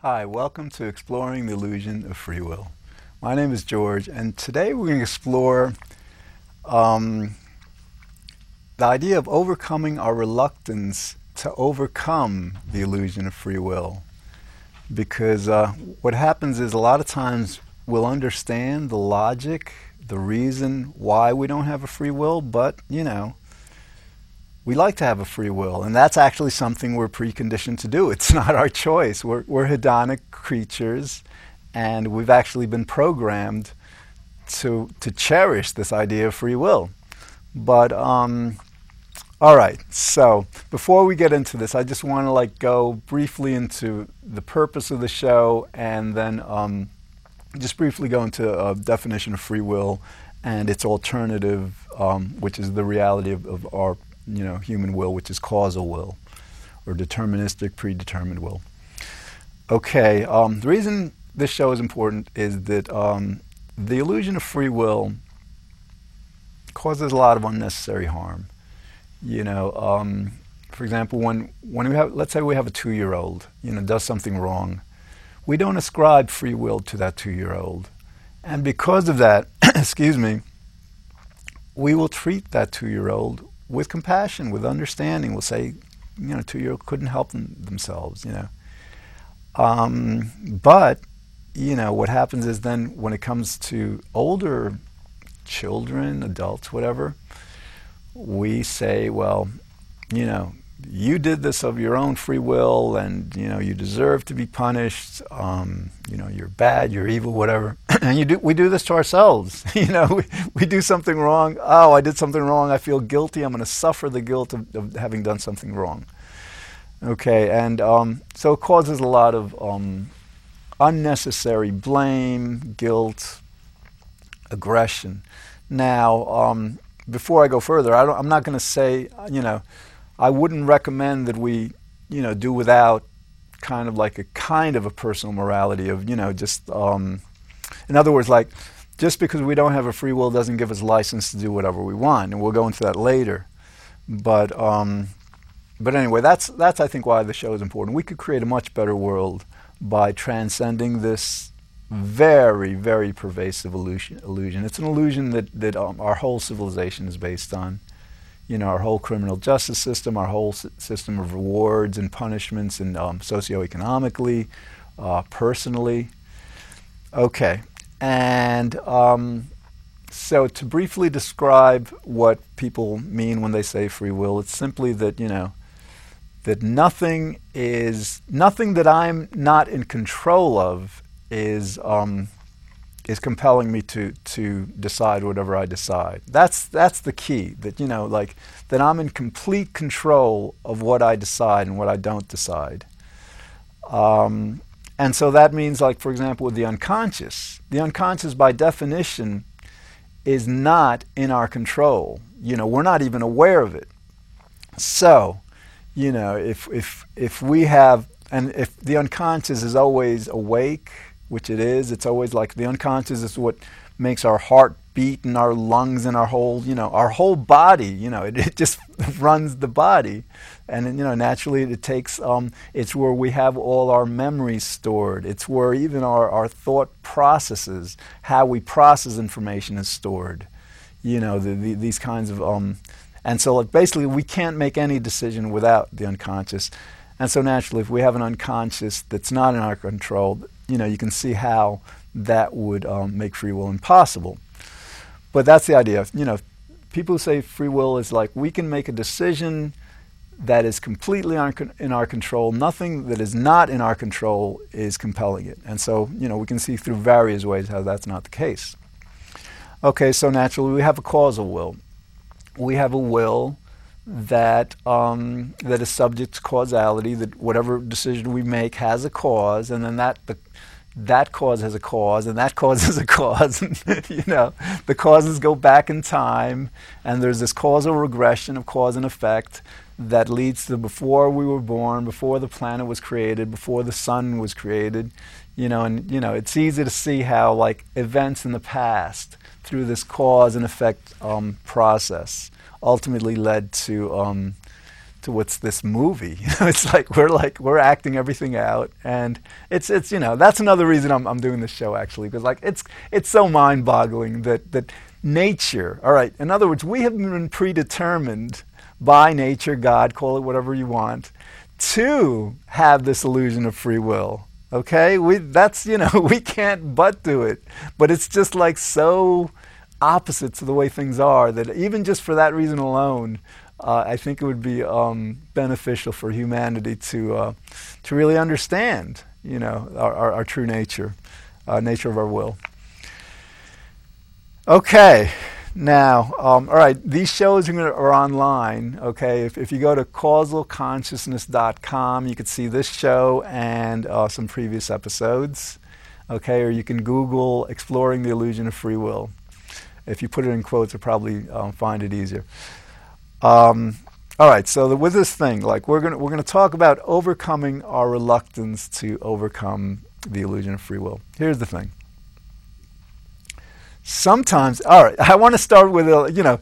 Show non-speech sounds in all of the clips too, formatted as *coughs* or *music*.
Hi, welcome to Exploring the Illusion of Free Will. My name is George, and today we're going to explore um, the idea of overcoming our reluctance to overcome the illusion of free will. Because uh, what happens is a lot of times we'll understand the logic, the reason why we don't have a free will, but, you know, we like to have a free will, and that's actually something we're preconditioned to do. *laughs* It's not our choice. We're, we're hedonic creatures, and we've actually been programmed to, to cherish this idea of free will. But, um, all right, so before we get into this, I just want to like go briefly into the purpose of the show and then um, just briefly go into a definition of free will and its alternative, um, which is the reality of, of our you know, human will, which is causal will or deterministic predetermined will. Okay, um, the reason this show is important is that um, the illusion of free will causes a lot of unnecessary harm. You know, um, for example, when, when we have, let's say we have a two year old, you know, does something wrong, we don't ascribe free will to that two year old. And because of that, *coughs* excuse me, we will treat that two year old with compassion, with understanding. We'll say, you know, two year old couldn't help them, themselves, you know. Um, but, you know, what happens is then when it comes to older children, adults, whatever, we say, well, you know, you did this of your own free will and you know you deserve to be punished um, you know you're bad you're evil whatever *clears throat* and do we do this to ourselves. *laughs* You know we, we do something wrong. Oh i did something wrong. I feel guilty. I'm going to suffer the guilt of, of, having done something wrong. Okay and um, so it causes a lot of um, unnecessary blame guilt aggression. Now um, before i go further I am not going to say you know I wouldn't recommend that we, you know, do without kind of like a kind of a personal morality of, you know, just, um, in other words, like, just because we don't have a free will doesn't give us license to do whatever we want, and we'll go into that later. But, um, but anyway, that's that's I think why the show is important. We could create a much better world by transcending this very, very pervasive illusion. illusion. It's an illusion that that um, our whole civilization is based on you know, our whole criminal justice system, our whole s- system of rewards and punishments, and um, socioeconomically, uh, personally. Okay, and um, so to briefly describe what people mean when they say free will, it's simply that you know that nothing is nothing that I'm not in control of is um, is compelling me to to decide whatever I decide. That's that's the key. That you know, like that I'm in complete control of what I decide and what I don't decide. Um, and so that means, like for example, with the unconscious, the unconscious by definition is not in our control. You know, we're not even aware of it. So, you know, if if if we have and if the unconscious is always awake which it is. It's always like the unconscious is what makes our heart beat and our lungs and our whole, you know, our whole body. You know, it, *laughs* it just *laughs* runs the body, and you know, naturally, it takes. Um, it's where we have all our memories stored. It's where even our our thought processes, how we process information, is stored. You know, the, the, these kinds of. Um, and so, like, basically, we can't make any decision without the unconscious. And so, naturally, if we have an unconscious that's not in our control, you know, you can see how that would um, make free will impossible. But that's the idea. You know, people say free will is like we can make a decision that is completely in our control. Nothing that is not in our control is compelling it. And so, you know, we can see through various ways how that's not the case. Okay, so naturally we have a causal will. We have a will that um, that is subject to causality. That whatever decision we make has a cause, and then that the that cause has a cause and that cause *laughs* has a cause *laughs* you know the causes go back in time and there's this causal regression of cause and effect that leads to before we were born before the planet was created before the sun was created you know and you know it's easy to see how like events in the past through this cause and effect um, process ultimately led to um, to what's this movie. *laughs* it's like we're like we're acting everything out, and it's it's you know that's another reason I'm I'm doing this show actually because like it's it's so mind-boggling that that nature. All right, in other words, we have been predetermined by nature, God, call it whatever you want, to have this illusion of free will. Okay, we that's you know *laughs* we can't but do it, but it's just like so opposite to the way things are that even just for that reason alone, uh, I think it would be um, beneficial for humanity to uh, to really understand, you know, our, our, our true nature, uh, nature of our will. Okay, now, um, all right, these shows are, online. Okay, if, if you go to causalconsciousness.com, you can see this show and uh, some previous episodes. Okay, or you can Google "exploring the illusion of free will." If you put it in quotes, you'll probably um, find it easier. Um, all right, so the, with this thing, like we're gonna we're gonna talk about overcoming our reluctance to overcome the illusion of free will. Here's the thing. Sometimes, all right, I want to start with a, you know,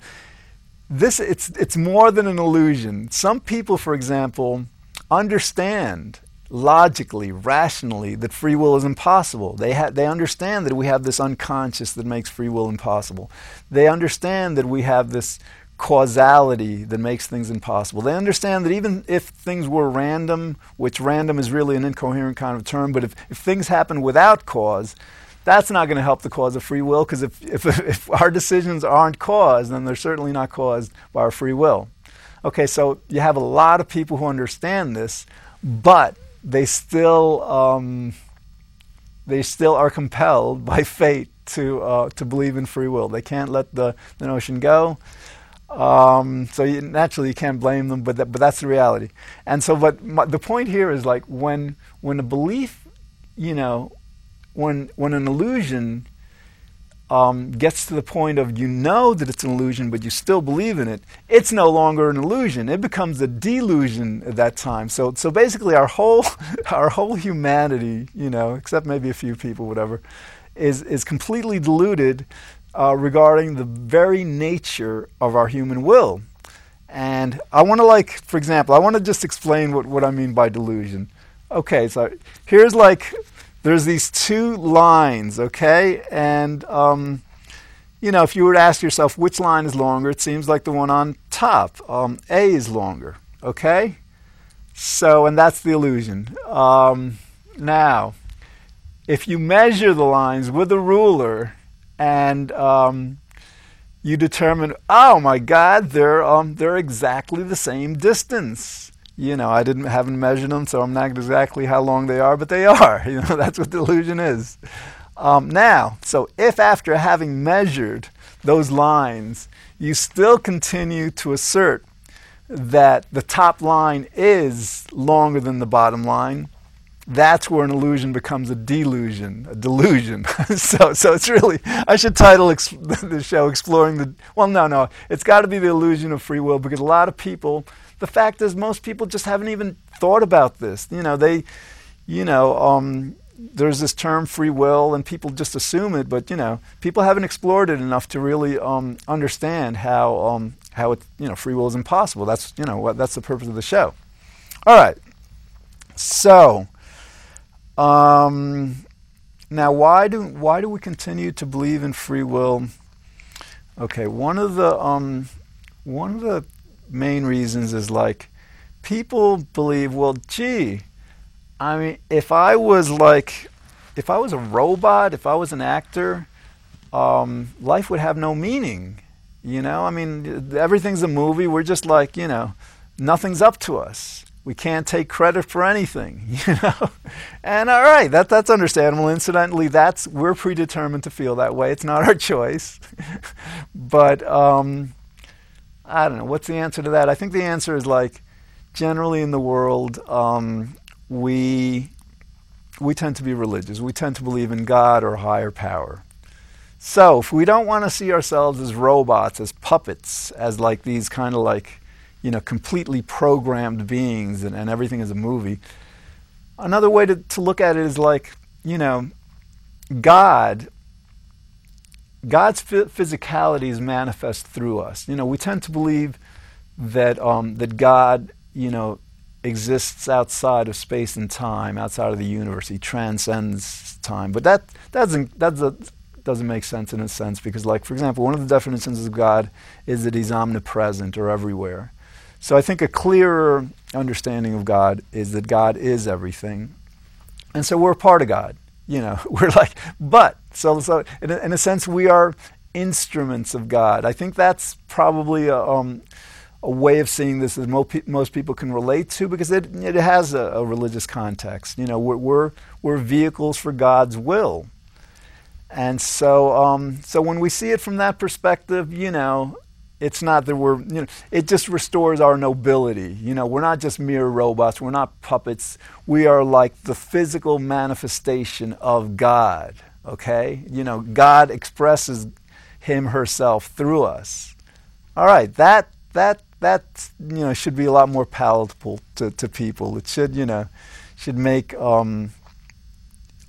this it's it's more than an illusion. Some people, for example, understand logically, rationally, that free will is impossible. They, ha- they understand that we have this unconscious that makes free will impossible. They understand that we have this causality that makes things impossible. They understand that even if things were random, which random is really an incoherent kind of term, but if, if things happen without cause, that's not going to help the cause of free will because if, if, *laughs* if our decisions aren't caused, then they're certainly not caused by our free will. Okay, so you have a lot of people who understand this, but they still um, they still are compelled by *laughs* fate to uh, to believe in free will. They can't let the, the notion go. Um, so you, naturally you can't blame them, but that, but that's the reality. And so, but my, the point here is like when when a belief, you know, when when an illusion um, gets to the point of you know that it's an illusion, but you still believe in it, it's no longer an illusion. It becomes a delusion at that time. So, so basically, our whole *laughs* our whole humanity, you know, except maybe a few people, whatever, is is completely deluded uh, regarding the very nature of our human will. And I want to like, for example, I want to just explain what, what I mean by delusion. Okay, so here's like there's these two lines, okay? And, um, you know, if you were to ask yourself which line is longer, it seems like the one on top. Um, A is longer, okay? So, and that's the illusion. Um, now, if you measure the lines with a ruler and um, you determine, oh my God, they're, um, they're exactly the same distance you know, I didn't haven't measured them, so I'm not exactly how long they are, but they *laughs* are. You know, that's what delusion is. Um, now, so if after having measured those lines, you still continue to assert that the top line is longer than the bottom line, that's where an illusion becomes a delusion, a delusion. *laughs* so, so it's really, I should title *laughs* the show Exploring the, well, no, no, it's got to be the illusion of free will because a lot of people the fact is, most people just haven't even thought about this. You know, they, you know, um, there's this term free will, and people just assume it, but you know, people haven't explored it enough to really um, understand how um, how it, you know, free will is impossible. That's you know what that's the purpose of the show. All right, so. Um, now, why do why do we continue to believe in free will? Okay, one of the um, one of the main reasons is like people believe, well, gee, I mean, if I was like, if I was a robot, if I was an actor, um, life would have no meaning. You know, I mean, everything's a movie. We're just like, you know, nothing's up to us. We can't take credit for anything, *laughs* you know. and all right, that that's understandable. Incidentally, that's we're predetermined to feel that way. It's not our *laughs* choice. but um, I don't know. What's the answer to that? I think the answer is like generally in the world, um, we we tend to be religious. We tend to believe in God or higher power. So if we don't want to see ourselves as robots, as puppets, as like these kind of like, you know, completely programmed beings and, and everything is a movie, another way to, to look at it is like, you know, God God's physicality is manifest through us. You know, we tend to believe that um, that God you know, exists outside of space and time, outside of the universe. He transcends time. But that, doesn't, that doesn't make sense in a sense because, like, for example, one of the definitions of God is that he's omnipresent or everywhere. So I think a clearer understanding of God is that God is everything. And so we're a part of God. You know, *laughs* we're like, but, so, so in a, in a sense, we are instruments of God. I think that's probably a, um, a way of seeing this that mo- most people can relate to because it, it has a, a religious context. You know, we're, we're, we're, vehicles for God's will. And so, um, so when we see it from that perspective, you know, it's not that we're, you know, it just restores our nobility. You know, we're not just mere robots, we're not puppets. We are like the physical manifestation of God, okay? You know, God expresses Him, herself through us. All right, that, that that you know should be a lot more palatable to, to people. It should you know should make um,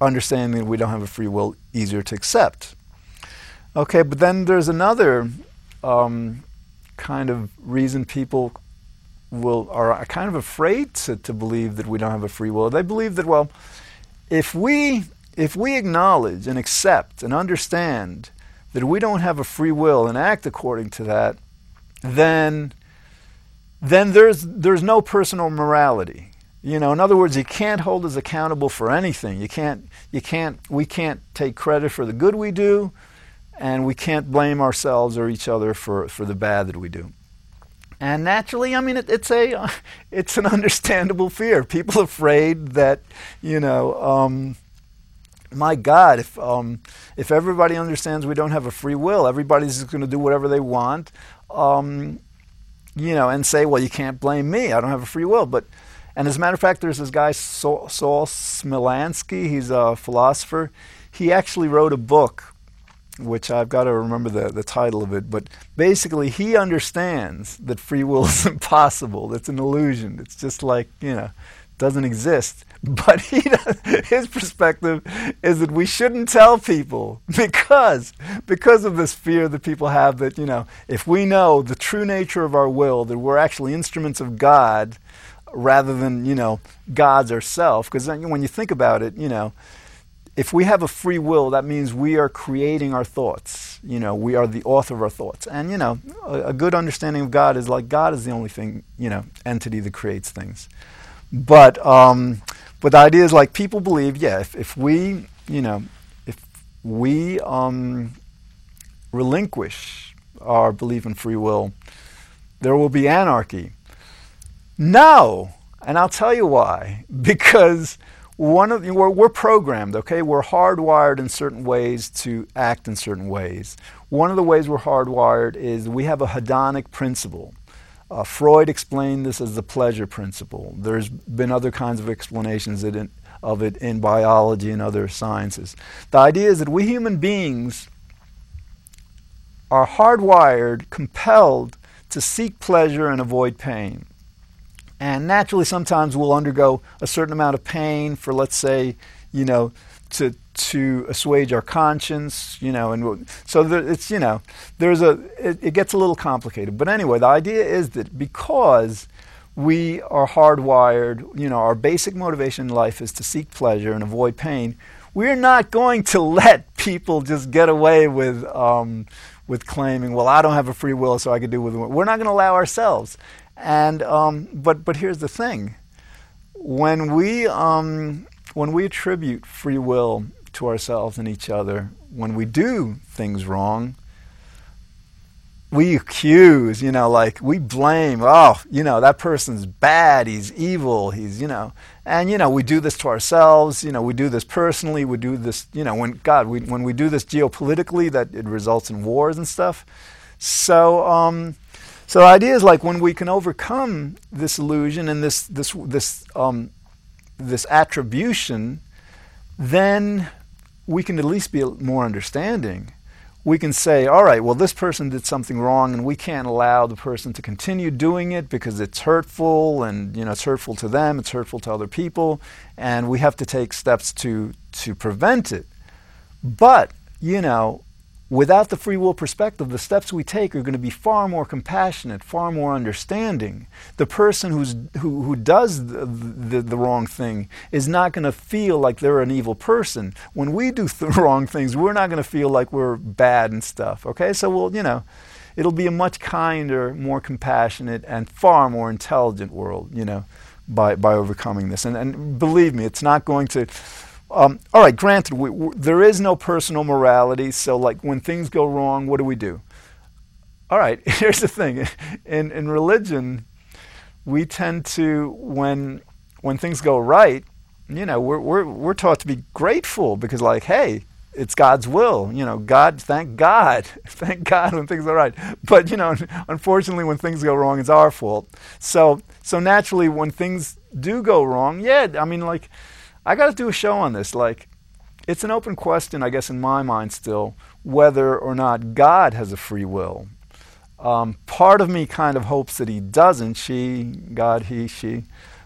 understanding that we don't have a free will easier to accept. Okay, but then there's another um, kind of reason people will are kind of afraid to, to believe that we don't have a free will. They believe that well, if we if we acknowledge and accept and understand that we don't have a free will and act according to that, then then there's, there's no personal morality. You know, in other words, you can't hold us accountable for anything. You can't, you can't, we can't take credit for the good we do, and we can't blame ourselves or each other for, for the bad that we do. And naturally, I mean, it, it's a, *laughs* it's an understandable fear. People afraid that, you know, um, my God, if um, if everybody understands we don't have a free will, everybody's going to do whatever they want. Um, you know, and say, well, you can't blame me. I don't have a free will. But, and as a matter of fact, there's this guy, Saul, Saul Smilansky. He's a philosopher. He actually wrote a book, which I've got to remember the, the title of it. But basically, he understands that free will is *laughs* impossible. It's an illusion. It's just like, you know, doesn't exist. *laughs* But he his perspective is that we shouldn't tell people *laughs* because because of this fear that people have that you know if we know the true nature of our will that we're actually instruments of God rather than you know God's ourselves because when you think about it you know if we have a free will that means we are creating our thoughts you know we are the author of our thoughts and you know a, a good understanding of God is like God is the only thing you know entity that creates things but um, but the idea is like people believe, yeah, if, if we, you know, if we um, relinquish our belief in free will, there will be anarchy. No, and I'll tell you why. *laughs* Because one of we're, we're programmed, okay? We're hardwired in certain ways to act in certain ways. One of the ways we're hardwired is we have a hedonic principle. Uh, Freud explained this as the pleasure principle. There's been other kinds of explanations in, of it in biology and other sciences. The idea is that we human beings are hardwired, compelled to seek pleasure and avoid pain. And naturally, sometimes we'll undergo a certain amount of pain for, let's say, you know, to to assuage our conscience, you know, and so there, it's you know, there's a it, it gets a little complicated. But anyway, the idea is that because we are hardwired, you know, our basic motivation in life is to seek pleasure and avoid pain. We're not going to *laughs* let people just get away with um, with claiming, well, I don't have a free will, so I can do with it. We're not going to allow ourselves. And um, but but here's the thing: when we um, when we attribute free will to ourselves and each other, when we do things wrong, we accuse, you know, like we blame, oh, you know, that person's bad, he's evil, he's, you know, and, you know, we do this to ourselves, you know, we do this personally, we do this, you know, when, God, we, when we do this geopolitically, that it results in wars and stuff. So, um, so the idea is like when we can overcome this illusion and this, this, this um, this attribution, then we can at least be more understanding. We can say, all right, well, this person did something wrong, and we can't allow the person to continue doing it because it's hurtful, and you know, it's hurtful to them, it's hurtful to other people, and we have to take steps to to prevent it. But you know, without the free will perspective, the steps we take are going to be far more compassionate, far more understanding. The person who's, who, who does the, the, the wrong thing is not going to feel like they're an evil person. When we do the *laughs* wrong things, we're not going to feel like we're bad and stuff. Okay? So we'll, you know, it'll be a much kinder, more compassionate, and far more intelligent world, you know, by, by overcoming this. And, and believe me, it's not going to um, all right, granted, we, we, there is no personal morality, so like when things go wrong, what do we do? All right, *laughs* here's the thing: in in religion, we tend to when when things go right, you know, we're we're we're taught to be grateful because like, hey, it's God's will. You know, God, thank God, *laughs* thank God when things are right. But you know, *laughs* unfortunately, when things go wrong, it's our fault. So so naturally, when things do go wrong, yeah, I mean, like I got to do a show on this. Like, it's an open question, I guess, in my mind still, whether or not God has a free will. Um, part of me kind of hopes that he doesn't. She, God, he, she.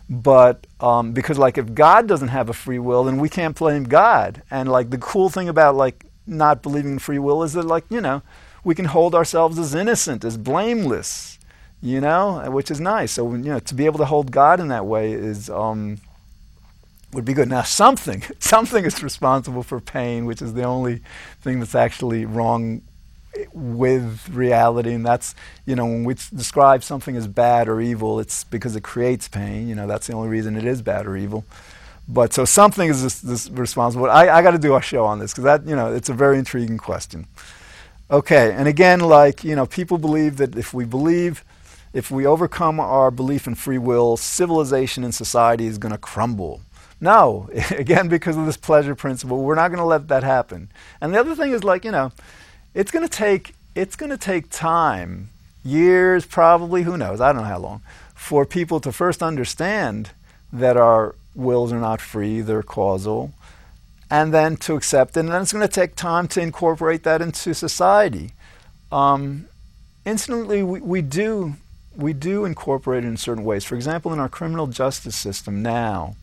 But um, because, like, if God doesn't have a free will, then we can't blame God. And, like, the cool thing about, like, not believing in free will is that, like, you know, we can hold ourselves as innocent, as blameless, you know, which is nice. So, you know, to be able to hold God in that way is. Um, would be good. Now, something, *laughs* something is responsible for pain, which is the only thing that's actually wrong with reality, and that's you know when we describe something as bad or evil, it's because it creates pain. You know that's the only reason it is bad or evil. But so something is this, this responsible. I, I got to do a show on this because that you know it's a very intriguing question. Okay, and again, like you know, people believe that if we believe, if we overcome our belief in free will, civilization and society is going to crumble. No, *laughs* again, because of this pleasure principle, we're not going to let that happen. And the other thing is like, you know, it's going to take it's going to take time, years probably, who knows, I don't know how long, for people to first understand that our wills are not free, they're causal, and then to accept it. And then it's going to take time to incorporate that into society. Um, instantly, we, we do we do incorporate it in certain ways. For example, in our criminal justice system now,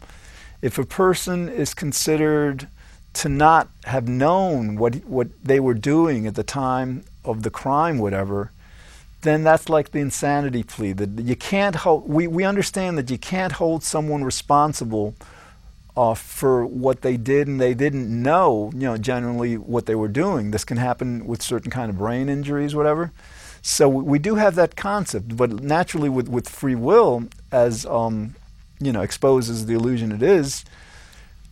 if a person is considered to not have known what what they were doing at the time of the crime, whatever, then that's like the insanity plea. That you can't hold. We we understand that you can't hold someone responsible uh, for what they did and they didn't know. You know, generally what they were doing. This can happen with certain kind of brain injuries, whatever. So we, do have that concept, but naturally with with free will as um, you know, exposes the illusion it is,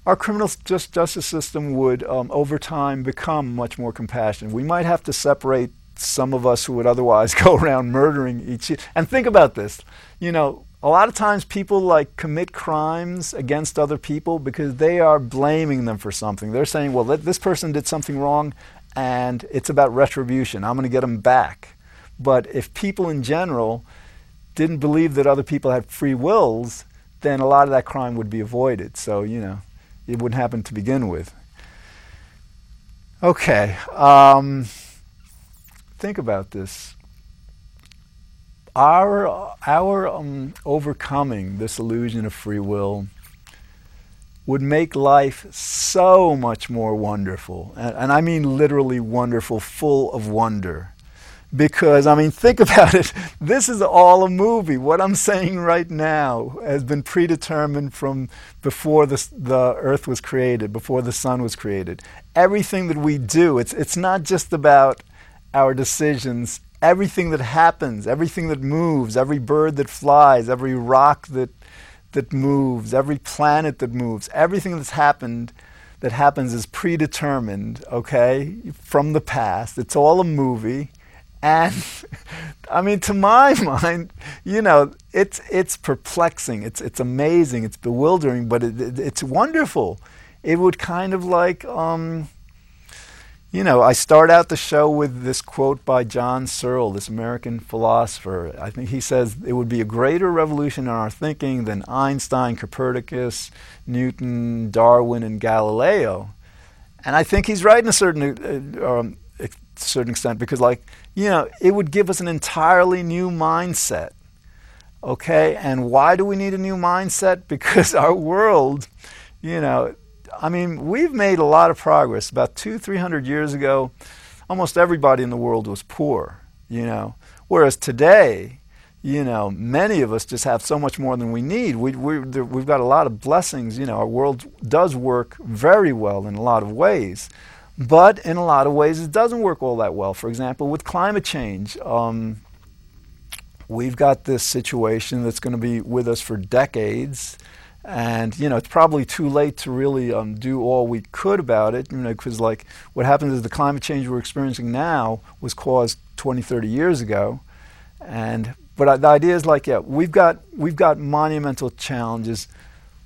our criminal just justice system would, um, over time, become much more compassionate. We might have to separate some of us who would otherwise *laughs* go around murdering each. And think about this, you know, a lot of times people like commit crimes against other people because they are blaming them for something. They're saying, well, this person did something wrong, and it's about retribution. I'm going to get them back. But if people in general didn't believe that other people had free wills, then a lot of that crime would be avoided. So, you know, it wouldn't happen to begin with. Okay, um, think about this. Our, our um, overcoming this illusion of free will would make life so much more wonderful. And, and I mean literally wonderful, full of wonder because I mean, think *laughs* about it. This is all a movie. What I'm saying right now has been predetermined from before the, the earth was created, before the sun was created. Everything that we do, it's, it's not just about our decisions. Everything that happens, everything that moves, every bird that flies, every rock that, that moves, every planet that moves, everything that's happened that happens is predetermined, okay, from the past. It's all a movie and *laughs* I mean, to my *laughs* mind, you know, it's it's perplexing. It's it's amazing. It's bewildering, but it, it, it's wonderful. It would kind of like, um, you know, I start out the show with this quote by John Searle, this American philosopher. I think he says it would be a greater revolution in our thinking than Einstein, Copernicus, Newton, Darwin, and Galileo. And I think he's right in a certain uh, um, certain extent because, like, you know, it would give us an entirely new mindset. Okay? And why do we need a new mindset? *laughs* Because our world, you know, I mean, we've made a lot of progress. About two, three hundred years ago, almost everybody in the world was poor, you know. Whereas today, you know, many of us just have so much more than we need. We, we, we've got a lot of blessings. You know, our world does work very well in a lot of ways. But in a lot of ways, it doesn't work all that well. For example, with climate change, um, we've got this situation that's going to be with us for decades. And, you know, it's probably too late to really um, do all we could about it, you know, because, like, what happens is the climate change we're experiencing now was caused 20, 30 years ago. And but the idea is like, yeah, we've got we've got monumental challenges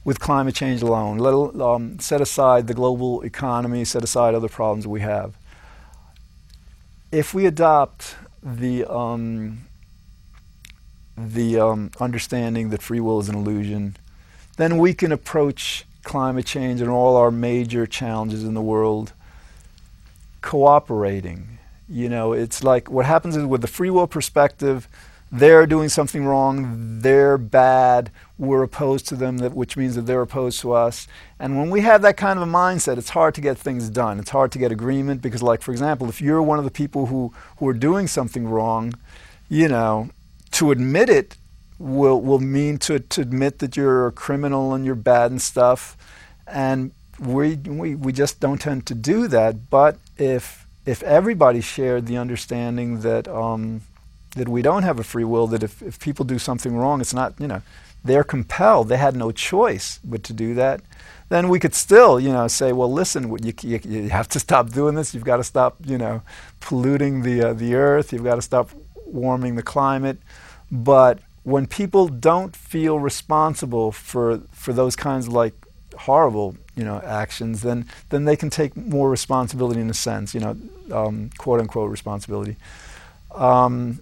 with climate change alone. Let um, set aside the global economy, set aside other problems we have. If we adopt the um, the um, understanding that free will is an illusion, then we can approach climate change and all our major challenges in the world cooperating. You know, it's like what happens is with the free will perspective they're doing something wrong, they're bad, we're opposed to them, which means that they're opposed to us. And when we have that kind of a mindset, it's hard to get things done. It's hard to get agreement because, like, for example, if you're one of the people who, who are doing something wrong, you know, to admit it will, will mean to, to admit that you're a criminal and you're bad and stuff. And we, we, we just don't tend to do that. But if, if everybody shared the understanding that, um, that we don't have a free will, that if, if people do something wrong, it's not, you know, they're compelled, they had no choice but to do that, then we could still, you know, say, well, listen, you, you, you have to stop doing this, you've got to stop, you know, polluting the, uh, the earth, you've got to stop warming the climate. But when people don't feel responsible for, for those kinds of like horrible, you know, actions, then, then they can take more responsibility in a sense, you know, um, quote unquote responsibility. Um,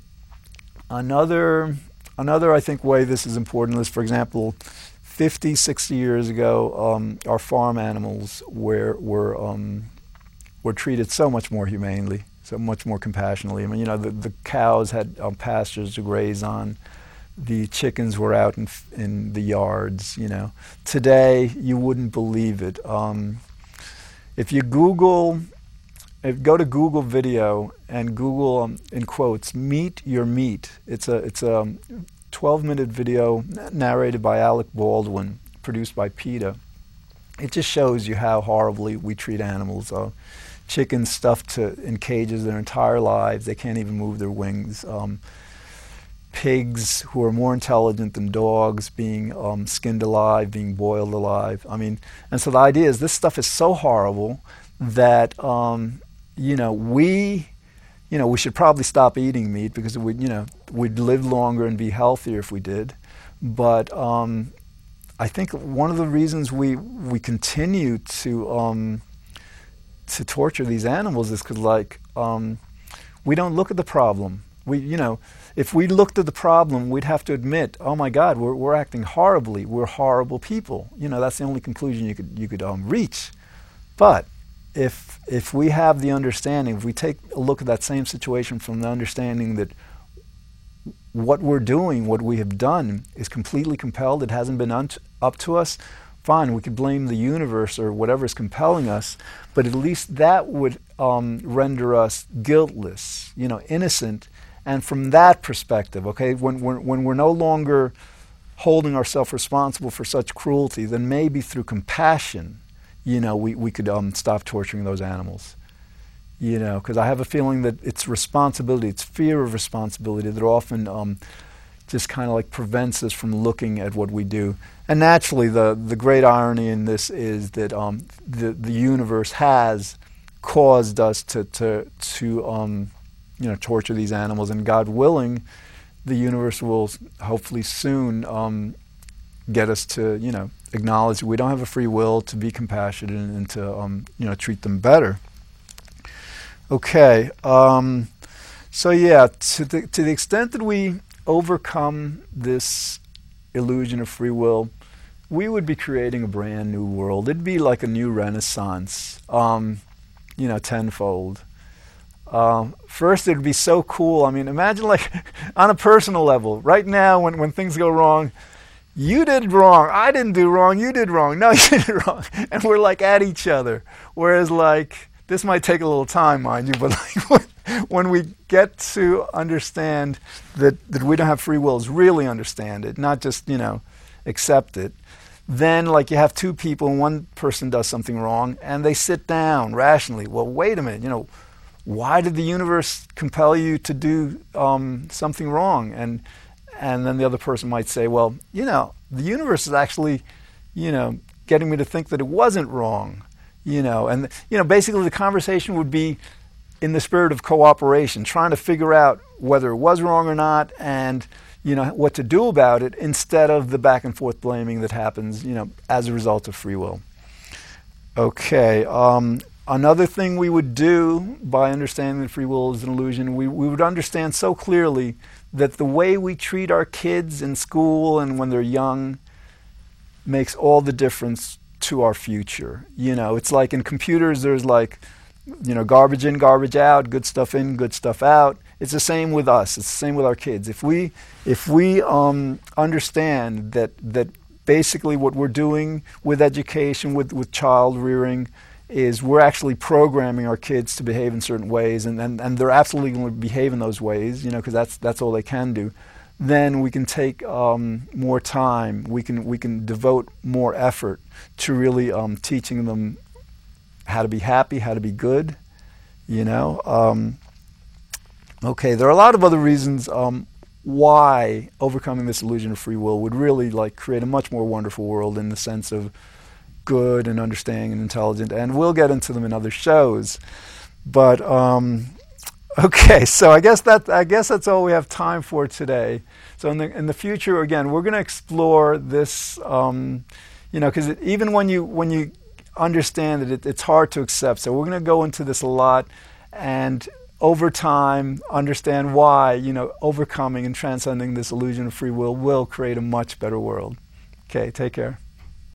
Another, another I think way this is important is, for example, 50, 60 years ago, um, our farm animals were, were, um, were treated so much more humanely, so much more compassionately. I mean, you know, the, the cows had um, pastures to graze on. The chickens were out in, in the yards, you know. Today, you wouldn't believe it. Um, if you Google go to Google Video and Google um, in quotes "meet your meat." It's a it's a 12-minute video narrated by Alec Baldwin, produced by PETA. It just shows you how horribly we treat animals. Uh, chickens stuffed to, in cages their entire lives; they can't even move their wings. Um, pigs who are more intelligent than dogs being um, skinned alive, being boiled alive. I mean, and so the idea is this stuff is so horrible that um, you know, we, you know, we should probably stop eating meat because we, you know, we'd live longer and be healthier if we did. But um, I think one of the reasons we we continue to um, to torture these animals is because, like, um, we don't look at the problem. We, you know, if we looked at the problem, we'd have to admit, oh my God, we're, we're acting horribly. We're horrible people. You know, that's the only conclusion you could you could um, reach. But if if we have the understanding, if we take a look at that same situation from the understanding that what we're doing, what we have done, is completely compelled, it hasn't been un- up to us, fine, we could blame the universe or whatever is compelling us, but at least that would um, render us guiltless, you know, innocent. And from that perspective, okay, when, when, when we're no longer holding ourselves responsible for such cruelty, then maybe through compassion, you know, we, we could um, stop torturing those animals. You know, because I have a feeling that it's responsibility, it's fear of responsibility that often um, just kind of like prevents us from looking at what we do. And naturally, the, the great irony in this is that um, the, the universe has caused us to, to, to um, you know, torture these animals, and God willing, the universe will hopefully soon um, get us to, you know, acknowledge we don't have a free will to be compassionate and to, um, you know, treat them better. Okay, um, so yeah, to the, to the extent that we overcome this illusion of free will, we would be creating a brand new world. It'd be like a new renaissance, um, you know, tenfold. Um, first, it'd be so cool. I mean, imagine like *laughs* on a personal level, right now when, when things go wrong, you did wrong. I didn't do wrong. You did wrong. No, *laughs* you did wrong. And we're like at each other. Whereas, like, this might take a little time, mind you, but *laughs* like when we get to understand that, that we don't have free wills, really understand it, not just, you know, accept it, then like you have two people and one person does something wrong and they sit down rationally. Well, wait a minute, you know, why did the universe compel you to do um, something wrong? And and then the other person might say, well, you know, the universe is actually, you know, getting me to think that it wasn't wrong, you know, and you know, basically the conversation would be in the spirit of cooperation, trying to figure out whether it was wrong or not, and you know what to do about it, instead of the back and forth blaming that happens, you know, as a result of free will. Okay. Um, another thing we would do by understanding that free will is an illusion, we, we would understand so clearly that the way we treat our kids in school and when they're young makes all the difference to our future. You know, it's like in computers, there's like, you know, garbage in, garbage out, good stuff in, good stuff out. It's the same with us. It's the same with our kids. If we, if we um, understand that that basically what we're doing with education, with with child rearing, is we're actually programming our kids to behave in certain ways, and, and, and they're absolutely going to behave in those ways, you know, because that's, that's all they can do. Then we can take um, more time, we can, we can devote more effort to really um, teaching them how to be happy, how to be good, you know. Um, okay, there are a lot of other reasons um, why overcoming this illusion of free will would really like create a much more wonderful world in the sense of good and understanding and intelligent, and we'll get into them in other shows. But um, *laughs* okay, so I guess that I guess that's all we have time for today. So in the in the future, again, we're going to explore this. Um, you know, because even when you when you understand it, it, it's hard to accept. So we're going to go into this a lot, and over time understand why you know overcoming and transcending this illusion of free will will create a much better world. Okay, take care.